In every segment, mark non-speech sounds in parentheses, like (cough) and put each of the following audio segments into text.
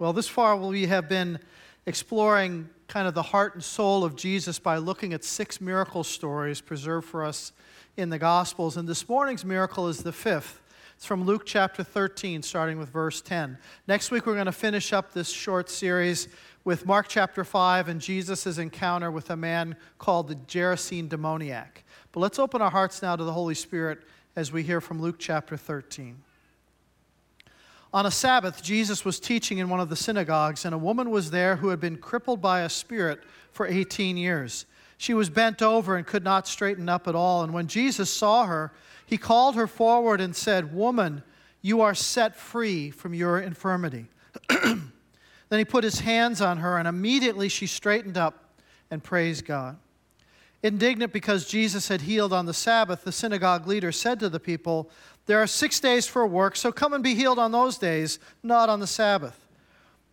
Well, this far we have been exploring kind of the heart and soul of Jesus by looking at six miracle stories preserved for us in the Gospels. And this morning's miracle is the fifth. It's from Luke chapter 13, starting with verse 10. Next week, we're going to finish up this short series with Mark chapter 5 and Jesus' encounter with a man called the Gerasene demoniac. But let's open our hearts now to the Holy Spirit as we hear from Luke chapter 13. On a Sabbath, Jesus was teaching in one of the synagogues, and a woman was there who had been crippled by a spirit for 18 years. She was bent over and could not straighten up at all. And when Jesus saw her, he called her forward and said, Woman, you are set free from your infirmity. (clears throat) then he put his hands on her, and immediately she straightened up and praised God. Indignant because Jesus had healed on the Sabbath, the synagogue leader said to the people, There are six days for work, so come and be healed on those days, not on the Sabbath.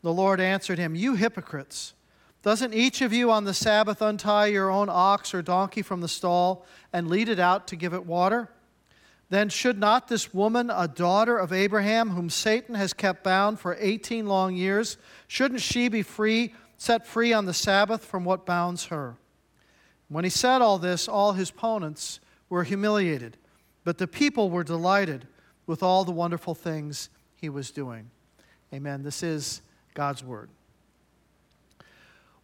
The Lord answered him, You hypocrites! Doesn't each of you on the Sabbath untie your own ox or donkey from the stall and lead it out to give it water? Then should not this woman, a daughter of Abraham, whom Satan has kept bound for 18 long years, shouldn't she be free, set free on the Sabbath from what bounds her? When he said all this, all his opponents were humiliated, but the people were delighted with all the wonderful things he was doing. Amen. This is God's word.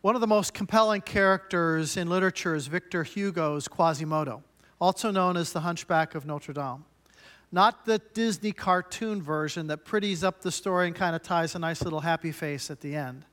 One of the most compelling characters in literature is Victor Hugo's Quasimodo, also known as the Hunchback of Notre Dame. Not the Disney cartoon version that pretties up the story and kind of ties a nice little happy face at the end.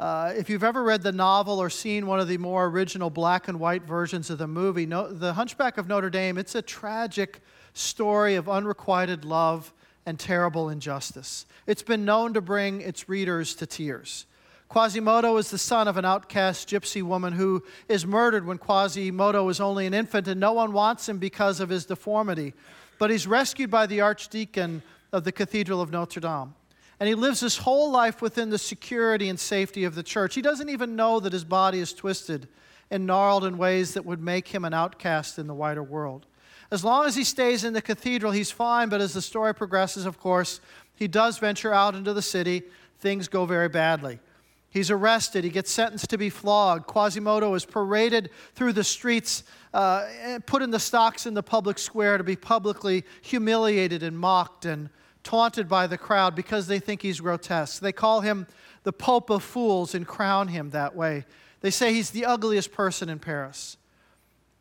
Uh, if you've ever read the novel or seen one of the more original black and white versions of the movie, no, The Hunchback of Notre Dame, it's a tragic story of unrequited love and terrible injustice. It's been known to bring its readers to tears. Quasimodo is the son of an outcast gypsy woman who is murdered when Quasimodo is only an infant, and no one wants him because of his deformity. But he's rescued by the archdeacon of the Cathedral of Notre Dame and he lives his whole life within the security and safety of the church. He doesn't even know that his body is twisted and gnarled in ways that would make him an outcast in the wider world. As long as he stays in the cathedral, he's fine, but as the story progresses, of course, he does venture out into the city. Things go very badly. He's arrested. He gets sentenced to be flogged. Quasimodo is paraded through the streets, uh, put in the stocks in the public square to be publicly humiliated and mocked and taunted by the crowd because they think he's grotesque. They call him the Pope of Fools and crown him that way. They say he's the ugliest person in Paris.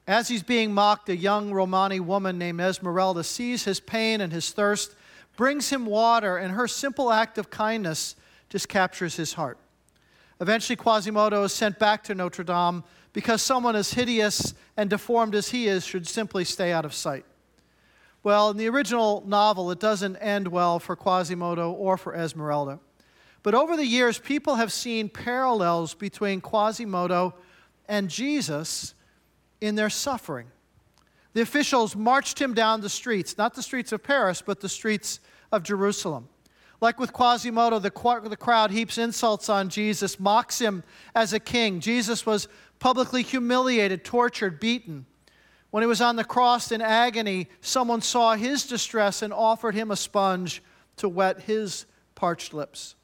As he's being mocked, a young Romani woman named Esmeralda sees his pain and his thirst, brings him water, and her simple act of kindness just captures his heart. Eventually, Quasimodo is sent back to Notre Dame because someone as hideous and deformed as he is should simply stay out of sight. Well, in the original novel, it doesn't end well for Quasimodo or for Esmeralda. But over the years, people have seen parallels between Quasimodo and Jesus in their suffering. The officials marched him down the streets, not the streets of Paris, but the streets of Jerusalem. Like with Quasimodo, the, the crowd heaps insults on Jesus, mocks him as a king. Jesus was publicly humiliated, tortured, beaten. When he was on the cross in agony, someone saw his distress and offered him a sponge to wet his parched lips.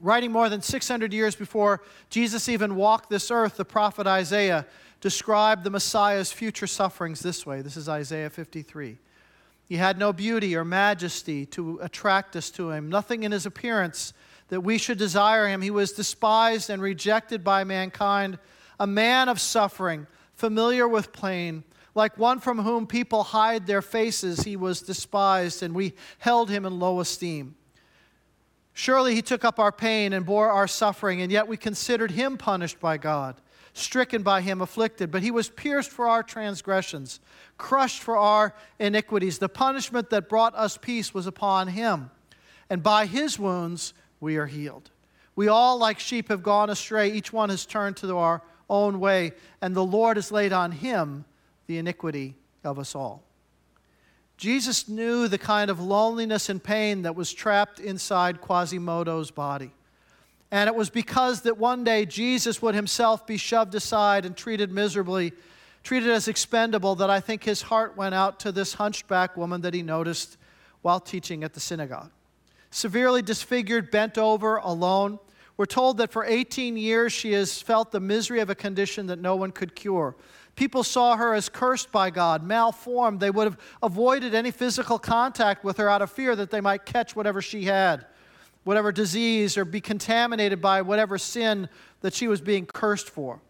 Writing more than 600 years before Jesus even walked this earth, the prophet Isaiah described the Messiah's future sufferings this way. This is Isaiah 53. He had no beauty or majesty to attract us to him, nothing in his appearance that we should desire him. He was despised and rejected by mankind, a man of suffering, familiar with pain like one from whom people hide their faces, he was despised, and we held him in low esteem. Surely he took up our pain and bore our suffering, and yet we considered him punished by God, stricken by him, afflicted. But he was pierced for our transgressions, crushed for our iniquities. The punishment that brought us peace was upon him, and by his wounds we are healed. We all, like sheep, have gone astray. Each one has turned to our own way, and the Lord has laid on him the iniquity of us all. Jesus knew the kind of loneliness and pain that was trapped inside Quasimodo's body. And it was because that one day Jesus would himself be shoved aside and treated miserably, treated as expendable, that I think his heart went out to this hunchback woman that he noticed while teaching at the synagogue. severely disfigured, bent over, alone. We're told that for 18 years she has felt the misery of a condition that no one could cure. People saw her as cursed by God, malformed. They would have avoided any physical contact with her out of fear that they might catch whatever she had, whatever disease, or be contaminated by whatever sin that she was being cursed for.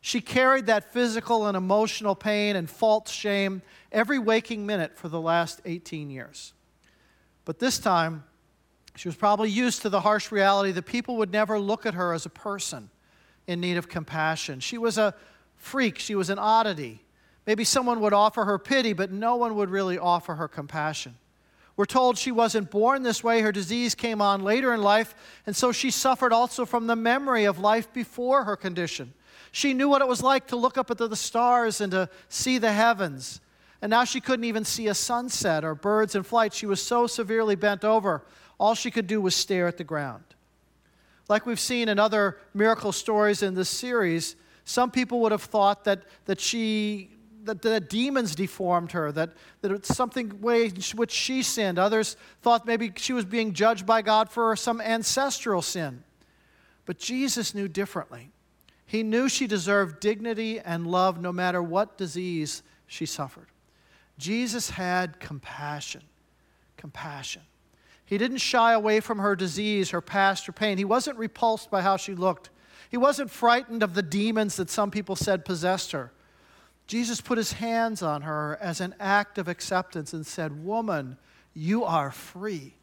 She carried that physical and emotional pain and false shame every waking minute for the last 18 years. But this time, she was probably used to the harsh reality that people would never look at her as a person in need of compassion. She was a freak, she was an oddity. Maybe someone would offer her pity, but no one would really offer her compassion. We're told she wasn't born this way. Her disease came on later in life, and so she suffered also from the memory of life before her condition. She knew what it was like to look up at the stars and to see the heavens. And now she couldn't even see a sunset or birds in flight. She was so severely bent over all she could do was stare at the ground. Like we've seen in other miracle stories in this series, some people would have thought that, that she that, that demons deformed her, that, that it's something way which she sinned. Others thought maybe she was being judged by God for some ancestral sin. But Jesus knew differently. He knew she deserved dignity and love no matter what disease she suffered. Jesus had compassion. Compassion. He didn't shy away from her disease, her past, her pain. He wasn't repulsed by how she looked. He wasn't frightened of the demons that some people said possessed her. Jesus put his hands on her as an act of acceptance and said, Woman, you are free.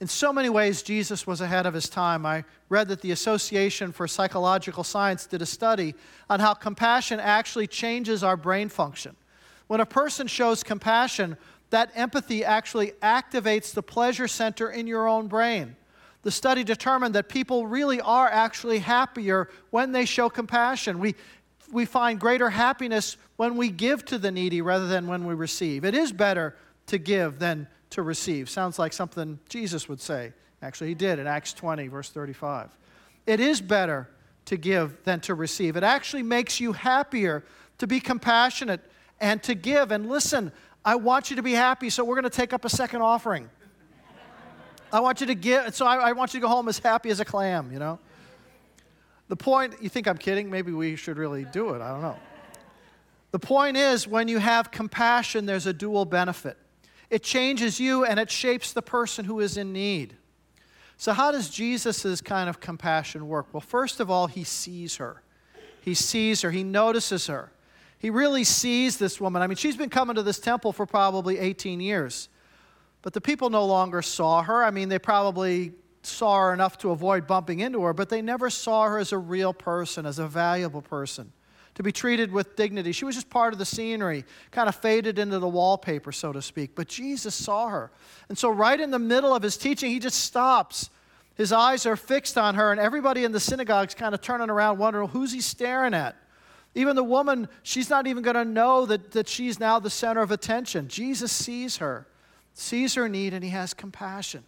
In so many ways, Jesus was ahead of his time. I read that the Association for Psychological Science did a study on how compassion actually changes our brain function. When a person shows compassion, that empathy actually activates the pleasure center in your own brain. The study determined that people really are actually happier when they show compassion. We, we find greater happiness when we give to the needy rather than when we receive. It is better to give than to receive. Sounds like something Jesus would say. Actually, he did in Acts 20, verse 35. It is better to give than to receive. It actually makes you happier to be compassionate and to give. And listen, I want you to be happy, so we're going to take up a second offering. I want you to give, so I, I, want you to go home as happy as a clam, you know? The point, you think I'm kidding? Maybe we should really do it. I don't know. The point is, when you have compassion, there's a dual benefit. It changes you and it shapes the person who is in need. So, how does Jesus' kind of compassion work? Well, first of all, he sees her. He sees her, he notices her. He really sees this woman. I mean, she's been coming to this temple for probably 18 years. But the people no longer saw her. I mean, they probably saw her enough to avoid bumping into her, but they never saw her as a real person, as a valuable person, to be treated with dignity. She was just part of the scenery, kind of faded into the wallpaper, so to speak. But Jesus saw her. And so, right in the middle of his teaching, he just stops. His eyes are fixed on her, and everybody in the synagogue's kind of turning around, wondering who's he staring at? Even the woman, she's not even going to know that, that she's now the center of attention. Jesus sees her, sees her need, and he has compassion.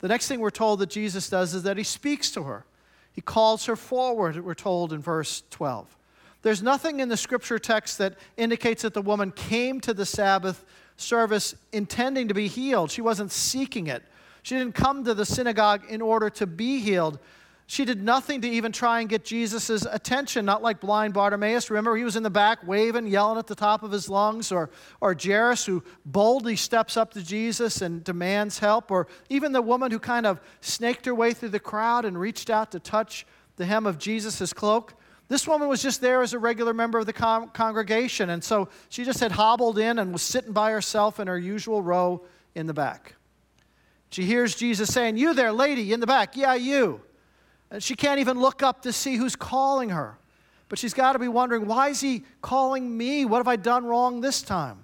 The next thing we're told that Jesus does is that he speaks to her. He calls her forward, we're told in verse 12. There's nothing in the scripture text that indicates that the woman came to the Sabbath service intending to be healed. She wasn't seeking it. She didn't come to the synagogue in order to be healed. She did nothing to even try and get Jesus' attention, not like blind Bartimaeus. Remember, he was in the back waving, yelling at the top of his lungs, or, or Jairus, who boldly steps up to Jesus and demands help, or even the woman who kind of snaked her way through the crowd and reached out to touch the hem of Jesus' cloak. This woman was just there as a regular member of the con- congregation, and so she just had hobbled in and was sitting by herself in her usual row in the back. She hears Jesus saying, You there, lady, in the back. Yeah, you. And she can't even look up to see who's calling her. But she's got to be wondering, why is he calling me? What have I done wrong this time?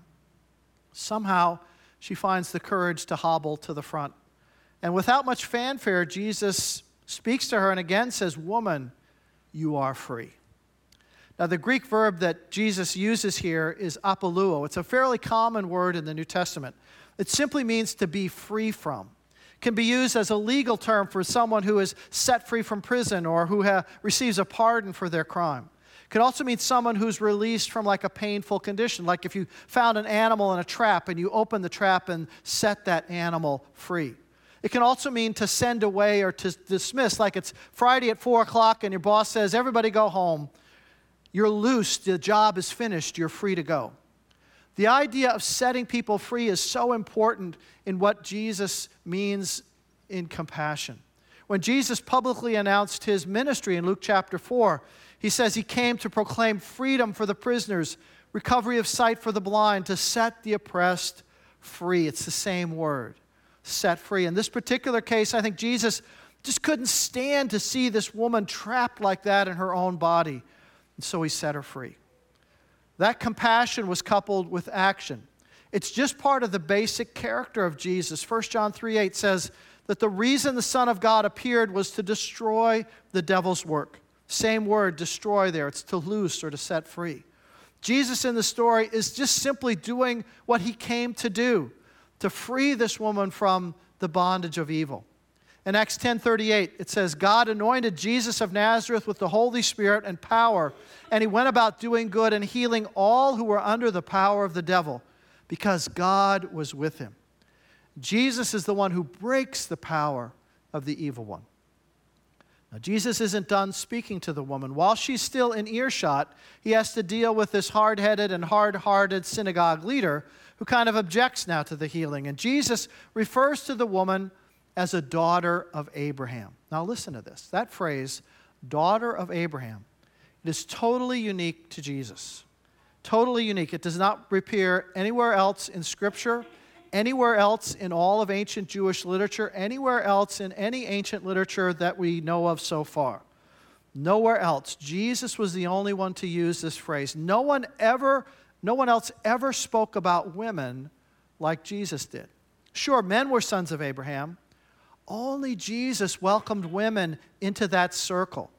Somehow, she finds the courage to hobble to the front. And without much fanfare, Jesus speaks to her and again says, Woman, you are free. Now, the Greek verb that Jesus uses here is apoluo. It's a fairly common word in the New Testament. It simply means to be free from can be used as a legal term for someone who is set free from prison or who ha- receives a pardon for their crime. It could also mean someone who's released from like a painful condition, like if you found an animal in a trap and you open the trap and set that animal free. It can also mean to send away or to dismiss, like it's Friday at 4 o'clock and your boss says, Everybody go home. You're loose, the job is finished, you're free to go. The idea of setting people free is so important in what Jesus means in compassion. When Jesus publicly announced his ministry in Luke chapter 4, he says he came to proclaim freedom for the prisoners, recovery of sight for the blind, to set the oppressed free. It's the same word, set free. In this particular case, I think Jesus just couldn't stand to see this woman trapped like that in her own body. And so he set her free. That compassion was coupled with action. It's just part of the basic character of Jesus. 1 John 3 8 says that the reason the Son of God appeared was to destroy the devil's work. Same word, destroy there. It's to loose or to set free. Jesus in the story is just simply doing what he came to do to free this woman from the bondage of evil. In Acts 10:38 it says God anointed Jesus of Nazareth with the Holy Spirit and power and he went about doing good and healing all who were under the power of the devil because God was with him. Jesus is the one who breaks the power of the evil one. Now, Jesus isn't done speaking to the woman. While she's still in earshot, he has to deal with this hard headed and hard hearted synagogue leader who kind of objects now to the healing. And Jesus refers to the woman as a daughter of Abraham. Now, listen to this that phrase, daughter of Abraham, it is totally unique to Jesus. Totally unique. It does not appear anywhere else in Scripture anywhere else in all of ancient Jewish literature, anywhere else in any ancient literature that we know of so far. Nowhere else. Jesus was the only one to use this phrase. No one ever, no one else ever spoke about women like Jesus did. Sure, men were sons of Abraham. Only Jesus welcomed women into that circle.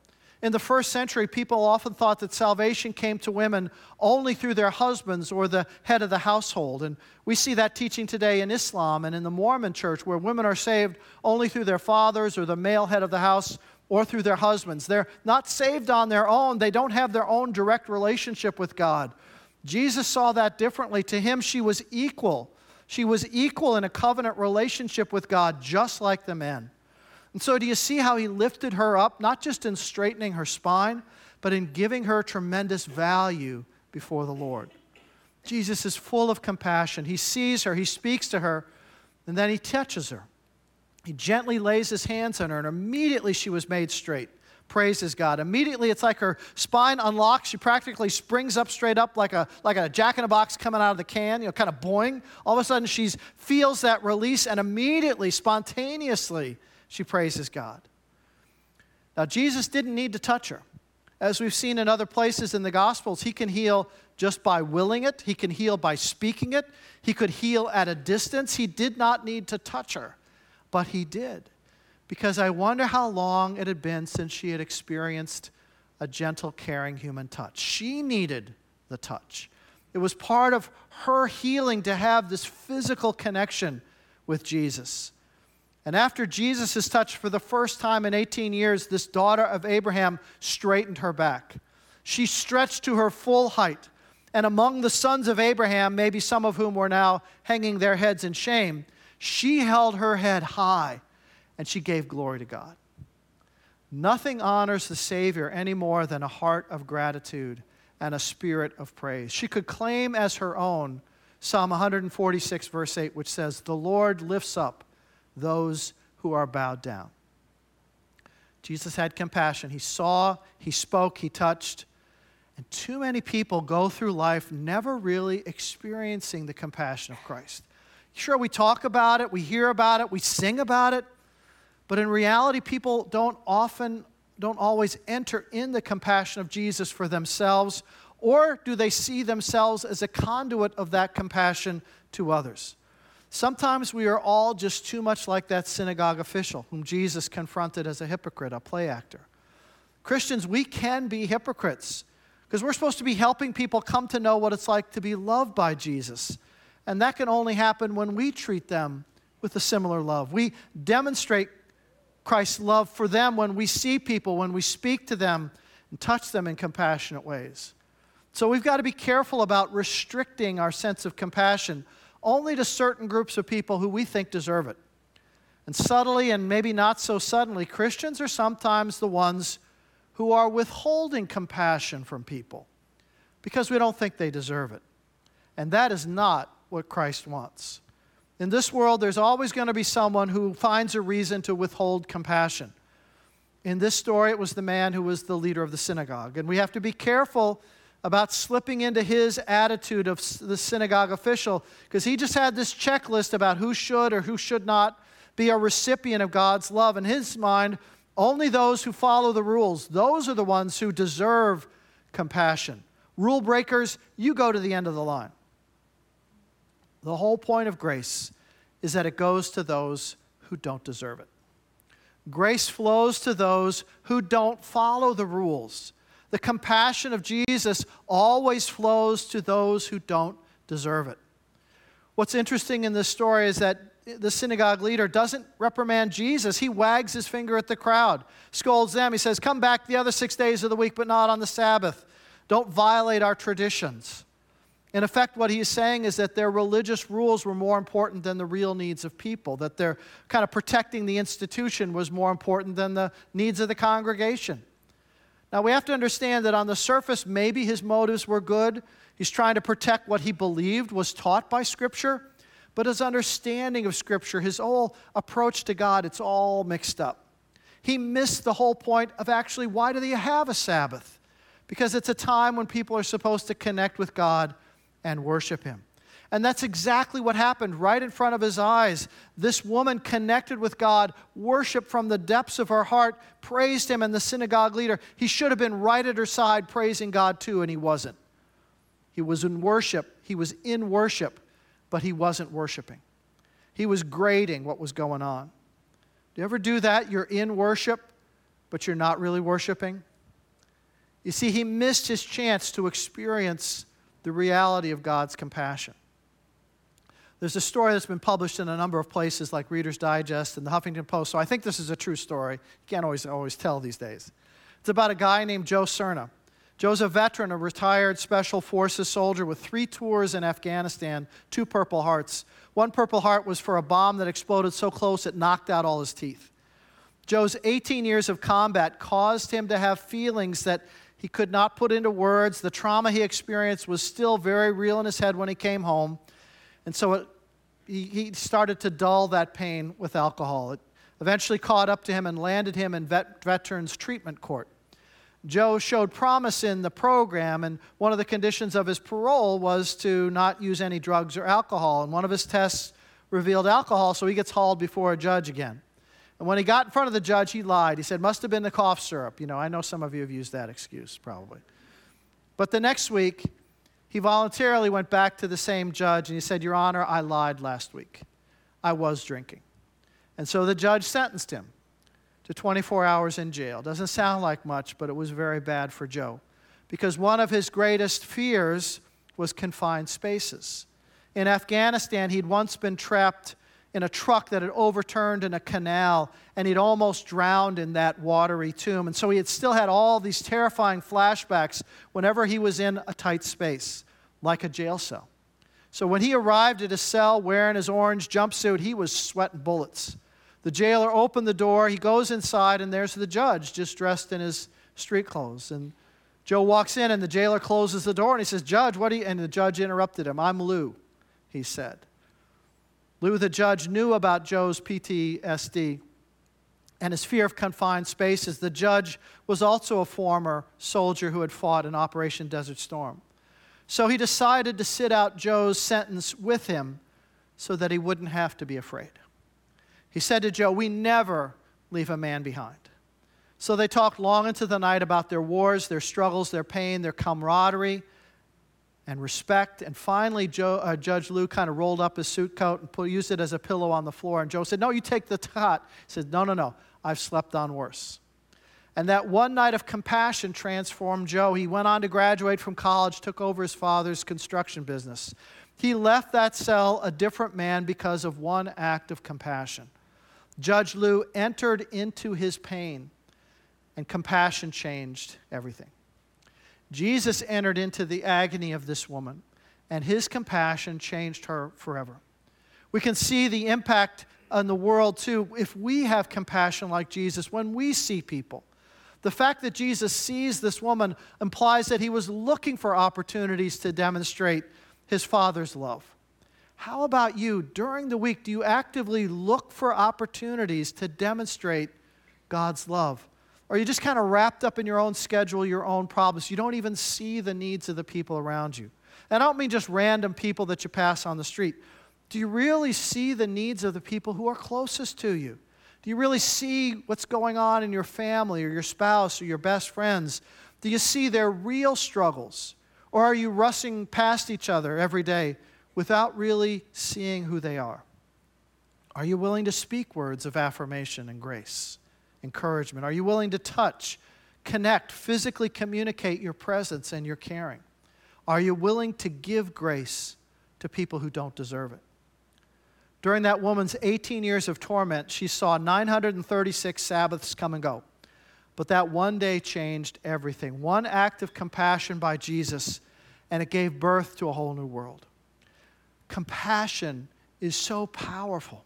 In the first century, people often thought that salvation came to women only through their husbands or the head of the household. And we see that teaching today in Islam and in the Mormon church, where women are saved only through their fathers or the male head of the house or through their husbands. They're not saved on their own, they don't have their own direct relationship with God. Jesus saw that differently. To him, she was equal. She was equal in a covenant relationship with God, just like the men. And so, do you see how he lifted her up, not just in straightening her spine, but in giving her tremendous value before the Lord? Jesus is full of compassion. He sees her, he speaks to her, and then he touches her. He gently lays his hands on her, and immediately she was made straight. Praises God. Immediately, it's like her spine unlocks. She practically springs up straight up like a, like a jack in a box coming out of the can, you know, kind of boing. All of a sudden, she feels that release, and immediately, spontaneously, she praises God. Now, Jesus didn't need to touch her. As we've seen in other places in the Gospels, he can heal just by willing it, he can heal by speaking it, he could heal at a distance. He did not need to touch her, but he did. Because I wonder how long it had been since she had experienced a gentle, caring human touch. She needed the touch. It was part of her healing to have this physical connection with Jesus. And after Jesus is touched for the first time in 18 years, this daughter of Abraham straightened her back. She stretched to her full height. And among the sons of Abraham, maybe some of whom were now hanging their heads in shame, she held her head high and she gave glory to God. Nothing honors the Savior any more than a heart of gratitude and a spirit of praise. She could claim as her own Psalm 146, verse 8, which says, The Lord lifts up those who are bowed down. Jesus had compassion. He saw, he spoke, he touched. And too many people go through life never really experiencing the compassion of Christ. Sure, we talk about it, we hear about it, we sing about it, but in reality, people don't often, don't always enter in the compassion of Jesus for themselves, or do they see themselves as a conduit of that compassion to others? Sometimes we are all just too much like that synagogue official whom Jesus confronted as a hypocrite, a play actor. Christians, we can be hypocrites because we're supposed to be helping people come to know what it's like to be loved by Jesus. And that can only happen when we treat them with a similar love. We demonstrate Christ's love for them when we see people, when we speak to them and touch them in compassionate ways. So we've got to be careful about restricting our sense of compassion only to certain groups of people who we think deserve it. And subtly, and maybe not so suddenly, Christians are sometimes the ones who are withholding compassion from people because we don't think they deserve it. And that is not what Christ wants. In this world, there's always going to be someone who finds a reason to withhold compassion. In this story, it was the man who was the leader of the synagogue. And we have to be careful about slipping into his attitude of the synagogue official because he just had this checklist about who should or who should not be a recipient of God's love. In his mind, only those who follow the rules, those are the ones who deserve compassion. Rule breakers, you go to the end of the line. The whole point of grace is that it goes to those who don't deserve it. Grace flows to those who don't follow the rules. The compassion of Jesus always flows to those who don't deserve it. What's interesting in this story is that the synagogue leader doesn't reprimand Jesus. He wags his finger at the crowd, scolds them. He says, Come back the other six days of the week, but not on the Sabbath. Don't violate our traditions. In effect, what he is saying is that their religious rules were more important than the real needs of people, that their kind of protecting the institution was more important than the needs of the congregation. Now, we have to understand that on the surface, maybe his motives were good. He's trying to protect what he believed was taught by Scripture, but his understanding of Scripture, his whole approach to God, it's all mixed up. He missed the whole point of actually why do they have a Sabbath? Because it's a time when people are supposed to connect with God and worship him. And that's exactly what happened right in front of his eyes. This woman connected with God, worshiped from the depths of her heart, praised him, and the synagogue leader, he should have been right at her side praising God too, and he wasn't. He was in worship, he was in worship, but he wasn't worshiping. He was grading what was going on. Do you ever do that? You're in worship, but you're not really worshiping? You see, he missed his chance to experience the reality of God's compassion. There's a story that's been published in a number of places like Reader's Digest and the Huffington Post, so I think this is a true story. You can't always, always tell these days. It's about a guy named Joe Serna. Joe's a veteran, a retired Special Forces soldier with three tours in Afghanistan, two Purple Hearts. One Purple Heart was for a bomb that exploded so close it knocked out all his teeth. Joe's 18 years of combat caused him to have feelings that he could not put into words. The trauma he experienced was still very real in his head when he came home. And so it, he, he started to dull that pain with alcohol. It eventually caught up to him and landed him in vet, Veterans Treatment Court. Joe showed promise in the program, and one of the conditions of his parole was to not use any drugs or alcohol. And one of his tests revealed alcohol, so he gets hauled before a judge again. And when he got in front of the judge, he lied. He said, Must have been the cough syrup. You know, I know some of you have used that excuse, probably. But the next week, he voluntarily went back to the same judge and he said, Your Honor, I lied last week. I was drinking. And so the judge sentenced him to 24 hours in jail. Doesn't sound like much, but it was very bad for Joe because one of his greatest fears was confined spaces. In Afghanistan, he'd once been trapped in a truck that had overturned in a canal, and he'd almost drowned in that watery tomb. And so he had still had all these terrifying flashbacks whenever he was in a tight space, like a jail cell. So when he arrived at his cell wearing his orange jumpsuit, he was sweating bullets. The jailer opened the door, he goes inside, and there's the judge just dressed in his street clothes. And Joe walks in, and the jailer closes the door, and he says, Judge, what do you? And the judge interrupted him. I'm Lou, he said. Lou, the judge, knew about Joe's PTSD and his fear of confined spaces. The judge was also a former soldier who had fought in Operation Desert Storm. So he decided to sit out Joe's sentence with him so that he wouldn't have to be afraid. He said to Joe, We never leave a man behind. So they talked long into the night about their wars, their struggles, their pain, their camaraderie, and respect. And finally, Joe, uh, Judge Lou kind of rolled up his suit coat and put, used it as a pillow on the floor. And Joe said, No, you take the cot. He said, No, no, no. I've slept on worse. And that one night of compassion transformed Joe. He went on to graduate from college, took over his father's construction business. He left that cell a different man because of one act of compassion. Judge Lou entered into his pain, and compassion changed everything. Jesus entered into the agony of this woman, and his compassion changed her forever. We can see the impact on the world too if we have compassion like Jesus when we see people. The fact that Jesus sees this woman implies that he was looking for opportunities to demonstrate his Father's love. How about you? During the week, do you actively look for opportunities to demonstrate God's love? Or are you just kind of wrapped up in your own schedule, your own problems? You don't even see the needs of the people around you. And I don't mean just random people that you pass on the street. Do you really see the needs of the people who are closest to you? Do you really see what's going on in your family or your spouse or your best friends? Do you see their real struggles? Or are you rushing past each other every day without really seeing who they are? Are you willing to speak words of affirmation and grace, encouragement? Are you willing to touch, connect, physically communicate your presence and your caring? Are you willing to give grace to people who don't deserve it? During that woman's 18 years of torment, she saw 936 Sabbaths come and go. But that one day changed everything. One act of compassion by Jesus, and it gave birth to a whole new world. Compassion is so powerful.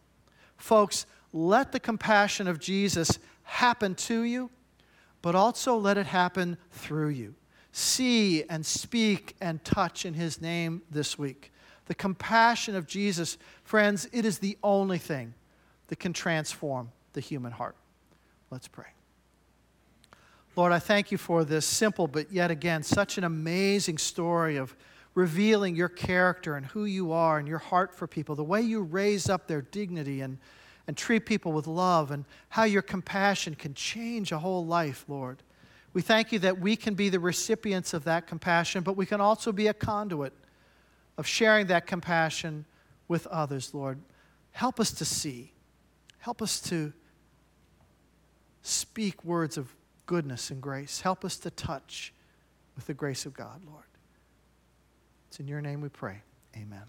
Folks, let the compassion of Jesus happen to you, but also let it happen through you. See and speak and touch in His name this week the compassion of Jesus, friends, it is the only thing that can transform the human heart. Let's pray. Lord, I thank you for this simple, but yet again, such an amazing story of revealing your character and who you are and your heart for people, the way you raise up their dignity and, and treat people with love, and how your compassion can change a whole life, Lord. We thank you that we can be the recipients of that compassion, but we can also be a conduit of sharing that compassion with others, Lord. Help us to see. Help us to speak words of goodness and grace. Help us to touch with the grace of God, Lord. It's in your name we pray. Amen.